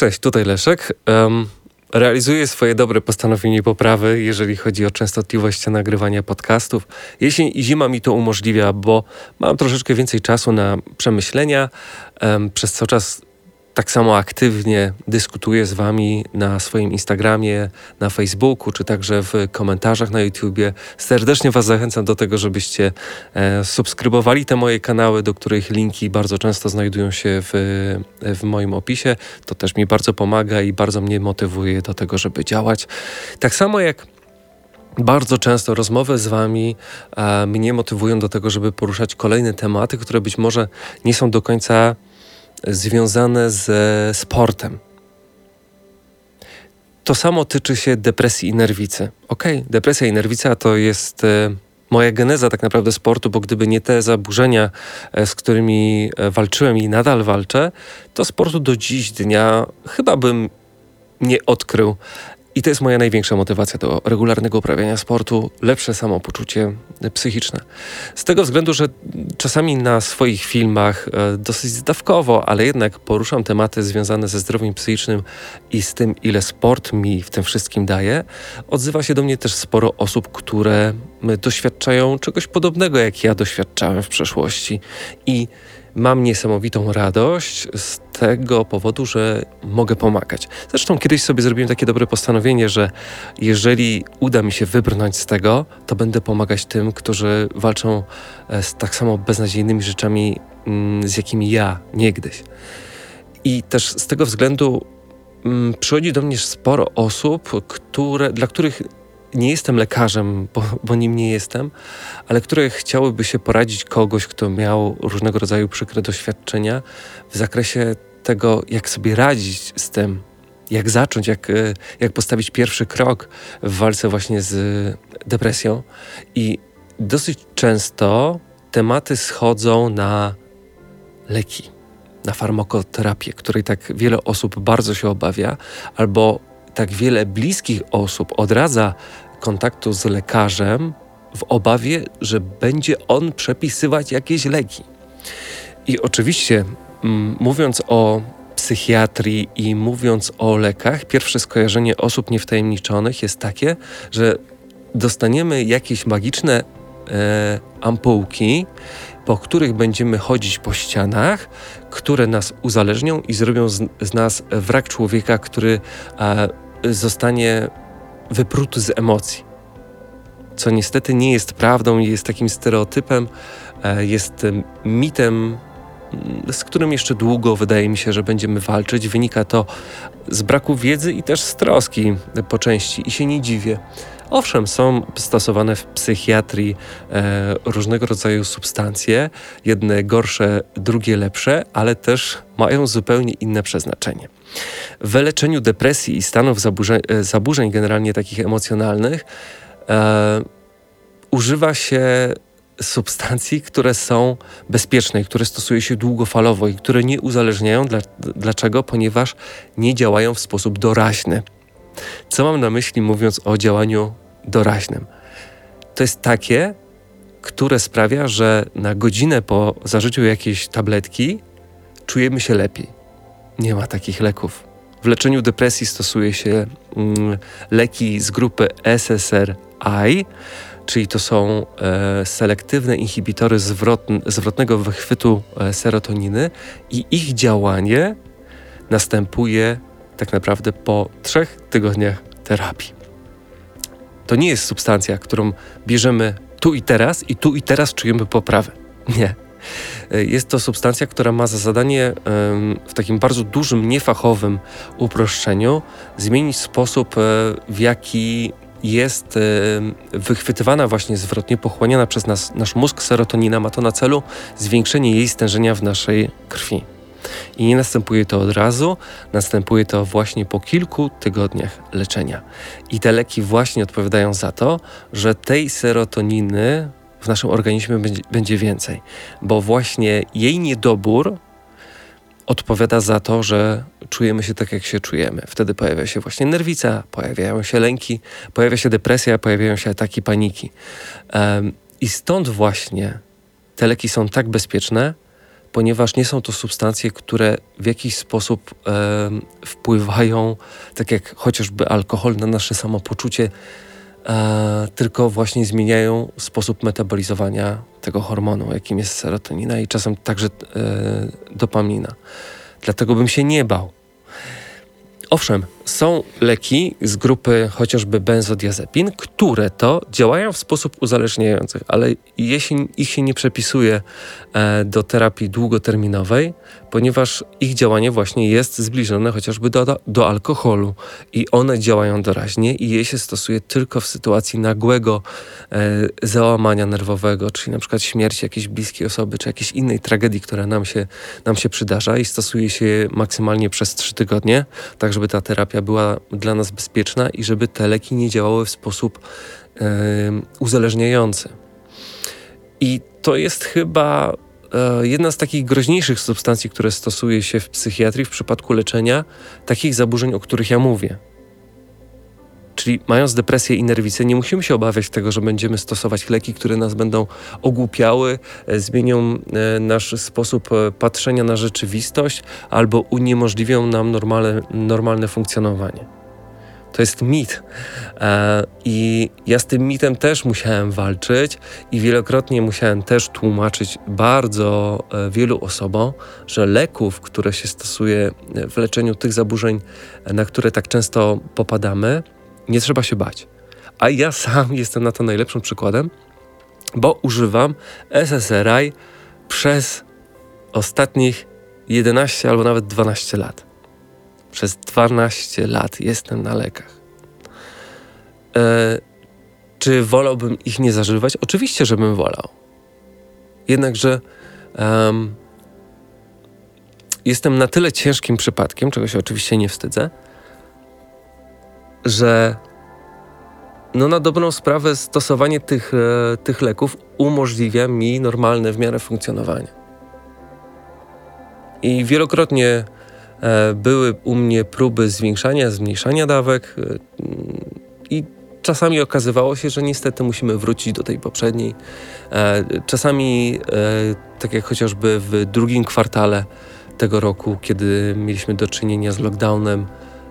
Cześć, tutaj Leszek. Um, realizuję swoje dobre postanowienie poprawy, jeżeli chodzi o częstotliwość nagrywania podcastów. Jesień i zima mi to umożliwia, bo mam troszeczkę więcej czasu na przemyślenia. Um, przez cały czas tak samo aktywnie dyskutuję z Wami na swoim Instagramie, na Facebooku, czy także w komentarzach na YouTubie. Serdecznie Was zachęcam do tego, żebyście e, subskrybowali te moje kanały, do których linki bardzo często znajdują się w, w moim opisie. To też mi bardzo pomaga i bardzo mnie motywuje do tego, żeby działać. Tak samo jak bardzo często rozmowy z Wami e, mnie motywują do tego, żeby poruszać kolejne tematy, które być może nie są do końca związane ze sportem. To samo tyczy się depresji i nerwicy. Ok, depresja i nerwica to jest e, moja geneza tak naprawdę sportu, bo gdyby nie te zaburzenia, e, z którymi e, walczyłem i nadal walczę, to sportu do dziś dnia chyba bym nie odkrył. I to jest moja największa motywacja do regularnego uprawiania sportu, lepsze samopoczucie psychiczne. Z tego względu, że czasami na swoich filmach e, dosyć zdawkowo, ale jednak poruszam tematy związane ze zdrowiem psychicznym i z tym, ile sport mi w tym wszystkim daje, odzywa się do mnie też sporo osób, które doświadczają czegoś podobnego, jak ja doświadczałem w przeszłości. I mam niesamowitą radość z tego powodu, że mogę pomagać. Zresztą kiedyś sobie zrobiłem takie dobre postanowienie, że jeżeli uda mi się wybrnąć z tego, to będę pomagać tym, którzy walczą e, z tak samo beznadziejnymi rzeczami, mm, z jakimi ja niegdyś. I też z tego względu mm, przychodzi do mnie sporo osób, które, dla których nie jestem lekarzem, bo, bo, nim nie jestem, ale które chciałyby się poradzić kogoś, kto miał różnego rodzaju przykre doświadczenia w zakresie tego, jak sobie radzić z tym, jak zacząć, jak, e, jak postawić pierwszy krok w walce właśnie z depresją. I dosyć często tematy schodzą na leki, na farmakoterapię, której tak wiele osób bardzo się obawia, albo tak wiele bliskich osób odradza kontaktu z lekarzem w obawie, że będzie on przepisywać jakieś leki. I oczywiście, mm, mówiąc o psychiatrii i mówiąc o lekach, pierwsze skojarzenie osób niewtajemniczonych jest takie, że dostaniemy jakieś magiczne e, ampułki, po których będziemy chodzić po ścianach, które nas uzależnią i zrobią z, z nas wrak człowieka, który e, zostanie wypruty z emocji. Co niestety nie jest prawdą, jest takim stereotypem, e, jest mitem, z którym jeszcze długo wydaje mi się, że będziemy walczyć. Wynika to z braku wiedzy i też z troski po części, i się nie dziwię. Owszem, są stosowane w psychiatrii e, różnego rodzaju substancje, jedne gorsze, drugie lepsze, ale też mają zupełnie inne przeznaczenie. W leczeniu depresji i stanów zaburzeń, e, zaburzeń generalnie takich emocjonalnych e, używa się substancji, które są bezpieczne, które stosuje się długofalowo i które nie uzależniają. Dla, dlaczego? Ponieważ nie działają w sposób doraźny. Co mam na myśli mówiąc o działaniu doraźnym? To jest takie, które sprawia, że na godzinę po zażyciu jakiejś tabletki czujemy się lepiej. Nie ma takich leków. W leczeniu depresji stosuje się mm, leki z grupy SSRI, czyli to są e, selektywne inhibitory zwrotn zwrotnego wychwytu e, serotoniny i ich działanie następuje tak naprawdę po trzech tygodniach terapii. To nie jest substancja, którą bierzemy tu i teraz i tu i teraz czujemy poprawę. Nie. E, jest to substancja, która ma za zadanie w takim bardzo dużym, niefachowym uproszczeniu zmienić sposób, e, w jaki jest wychwytywana właśnie zwrotnie, pochłaniana przez nas, nasz mózg serotonina. Ma to na celu zwiększenie jej stężenia w naszej krwi. I nie następuje to od razu, następuje to właśnie po kilku tygodniach leczenia. I te leki właśnie odpowiadają za to, że tej serotoniny w naszym organizmie będzie, będzie więcej, bo właśnie jej niedobór odpowiada za to, że czujemy się tak, jak się czujemy. Wtedy pojawia się właśnie nerwica, pojawiają się lęki, pojawia się depresja, pojawiają się ataki paniki. Um, I stąd właśnie te leki są tak bezpieczne, ponieważ nie są to substancje, które w jakiś sposób e, wpływają, tak jak chociażby alkohol, na nasze samopoczucie, e, tylko właśnie zmieniają sposób metabolizowania tego hormonu, jakim jest serotonina i czasem także e, dopamina. Dlatego bym się nie bał. Owszem, są leki z grupy chociażby benzodiazepin, które to działają w sposób uzależniający, ale jeśli ich się nie przepisuje e, do terapii długoterminowej, ponieważ ich działanie właśnie jest zbliżone chociażby do, do alkoholu i one działają doraźnie i je się stosuje tylko w sytuacji nagłego e, załamania nerwowego, czyli na przykład śmierci jakiejś bliskiej osoby, czy jakiejś innej tragedii, która nam się, nam się przydarza i stosuje się je maksymalnie przez trzy tygodnie, tak żeby ta terapia była dla nas bezpieczna i żeby te leki nie działały w sposób e, uzależniający. I to jest chyba e, jedna z takich groźniejszych substancji, które stosuje się w psychiatrii w przypadku leczenia takich zaburzeń, o których ja mówię. Czyli mając depresję i nerwicę, nie musimy się obawiać tego, że będziemy stosować leki, które nas będą ogłupiały, e, zmienią e, nasz sposób e, patrzenia na rzeczywistość albo uniemożliwią nam normalne, normalne funkcjonowanie. To jest mit. I ja z tym mitem też musiałem walczyć i wielokrotnie musiałem też tłumaczyć bardzo wielu osobom, że leków, które się stosuje w leczeniu tych zaburzeń, na które tak często popadamy, nie trzeba się bać. A ja sam jestem na to najlepszym przykładem, bo używam SSRI przez ostatnich 11 albo nawet 12 lat. Przez 12 lat jestem na lekach. E, czy wolałbym ich nie zażywać? Oczywiście, żebym wolał. Jednakże um, jestem na tyle ciężkim przypadkiem, czego się oczywiście nie wstydzę, że no na dobrą sprawę stosowanie tych, e, tych leków umożliwia mi normalne w miarę funkcjonowanie. I wielokrotnie e, były u mnie próby zwiększania, zmniejszania dawek e, i czasami okazywało się, że niestety musimy wrócić do tej poprzedniej. Czasami, tak jak chociażby w drugim kwartale tego roku, kiedy mieliśmy do czynienia z lockdownem,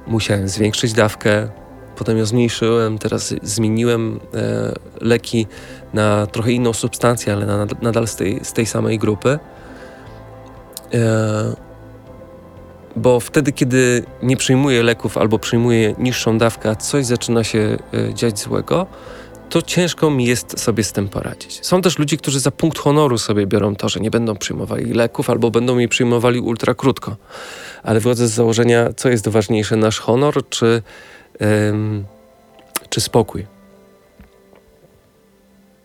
musiałem zwiększyć dawkę, potem ją zmniejszyłem, teraz zmieniłem e, leki na trochę inną substancję, ale na, nadal z tej, z tej samej grupy. E, bo wtedy, kiedy nie przyjmuję leków albo przyjmuję niższą dawkę, coś zaczyna się e, dziać złego, to ciężko mi jest sobie z tym poradzić. Są też ludzie, którzy za punkt honoru sobie biorą to, że nie będą przyjmowali leków albo będą je przyjmowali ultra krótko. Ale wychodzę z założenia, co jest ważniejsze, nasz honor czy czy spokój.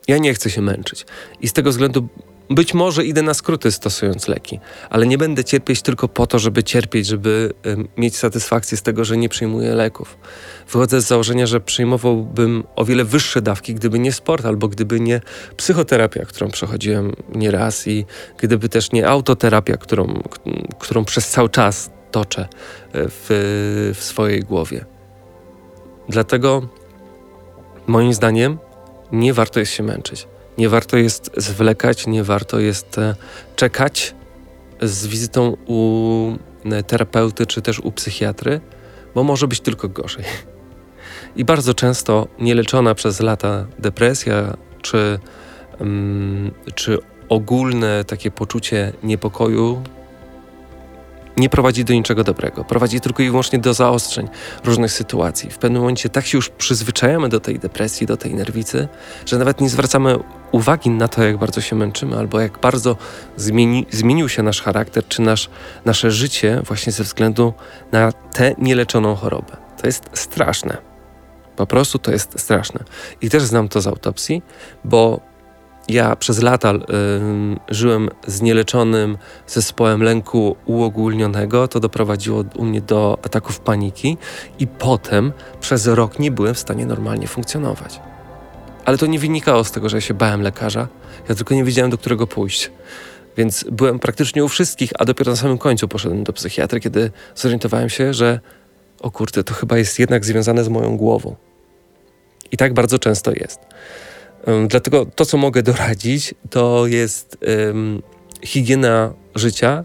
Ja nie chcę się męczyć i z tego względu być może idę na skróty stosując leki, ale nie będę cierpieć tylko po to, żeby cierpieć, żeby mieć satysfakcję z tego, że nie przyjmuję leków. Wychodzę z założenia, że przyjmowałbym o wiele wyższe dawki, gdyby nie sport albo gdyby nie psychoterapia, którą przechodziłem nieraz i gdyby też nie autoterapia, którą, którą przez cały czas toczę e, w, w swojej głowie. Dlatego moim zdaniem nie warto jest się męczyć. Nie warto jest zwlekać, nie warto jest e, czekać z wizytą u e, terapeuty czy też u psychiatry, bo może być tylko gorzej. I bardzo często nieleczona przez lata depresja czy, um, czy ogólne takie poczucie niepokoju nie prowadzi do niczego dobrego. Prowadzi tylko i wyłącznie do zaostrzeń różnych sytuacji. W pewnym momencie tak się już przyzwyczajamy do tej depresji, do tej nerwicy, że nawet nie zwracamy uwagi na to, jak bardzo się męczymy, albo jak bardzo zmieni, zmienił się nasz charakter, czy nasz, nasze życie właśnie ze względu na tę nieleczoną chorobę. To jest straszne. Po prostu to jest straszne. I też znam to z autopsji, bo ja przez lata y, żyłem z nieleczonym zespołem lęku uogólnionego. To doprowadziło u mnie do ataków paniki, i potem przez rok nie byłem w stanie normalnie funkcjonować. Ale to nie wynikało z tego, że ja się bałem lekarza, ja tylko nie wiedziałem, do którego pójść. Więc byłem praktycznie u wszystkich, a dopiero na samym końcu poszedłem do psychiatry, kiedy zorientowałem się, że o kurde, to chyba jest jednak związane z moją głową. I tak bardzo często jest. Dlatego to, co mogę doradzić, to jest um, higiena życia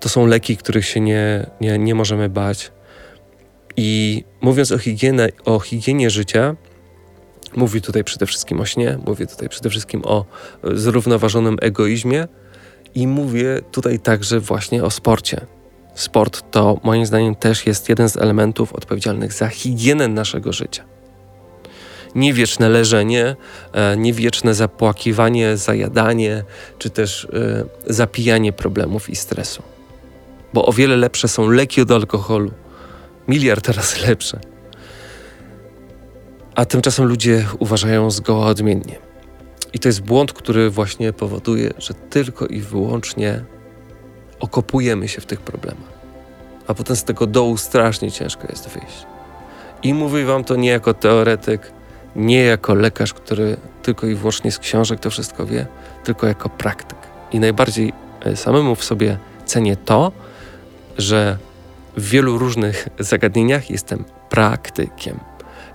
to są leki, których się nie, nie, nie możemy bać. I mówiąc o, higiene, o higienie życia, mówię tutaj przede wszystkim o śnie, mówię tutaj przede wszystkim o zrównoważonym egoizmie i mówię tutaj także właśnie o sporcie. Sport to moim zdaniem też jest jeden z elementów odpowiedzialnych za higienę naszego życia. Nie wieczne leżenie, e, nie wieczne zapłakiwanie, zajadanie, czy też e, zapijanie problemów i stresu. Bo o wiele lepsze są leki od alkoholu. Miliard razy lepsze. A tymczasem ludzie uważają zgoła odmiennie. I to jest błąd, który właśnie powoduje, że tylko i wyłącznie okopujemy się w tych problemach. A potem z tego dołu strasznie ciężko jest wyjść. I mówię wam to nie jako teoretyk, nie jako lekarz, który tylko i wyłącznie z książek to wszystko wie, tylko jako praktyk. I najbardziej e, samemu w sobie cenię to, że w wielu różnych zagadnieniach jestem praktykiem.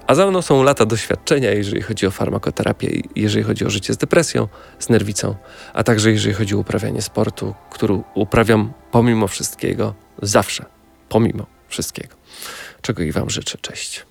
A za mną są lata doświadczenia, jeżeli chodzi o farmakoterapię, jeżeli chodzi o życie z depresją, z nerwicą, a także jeżeli chodzi o uprawianie sportu, który uprawiam pomimo wszystkiego, zawsze, pomimo wszystkiego. Czego i Wam życzę. Cześć.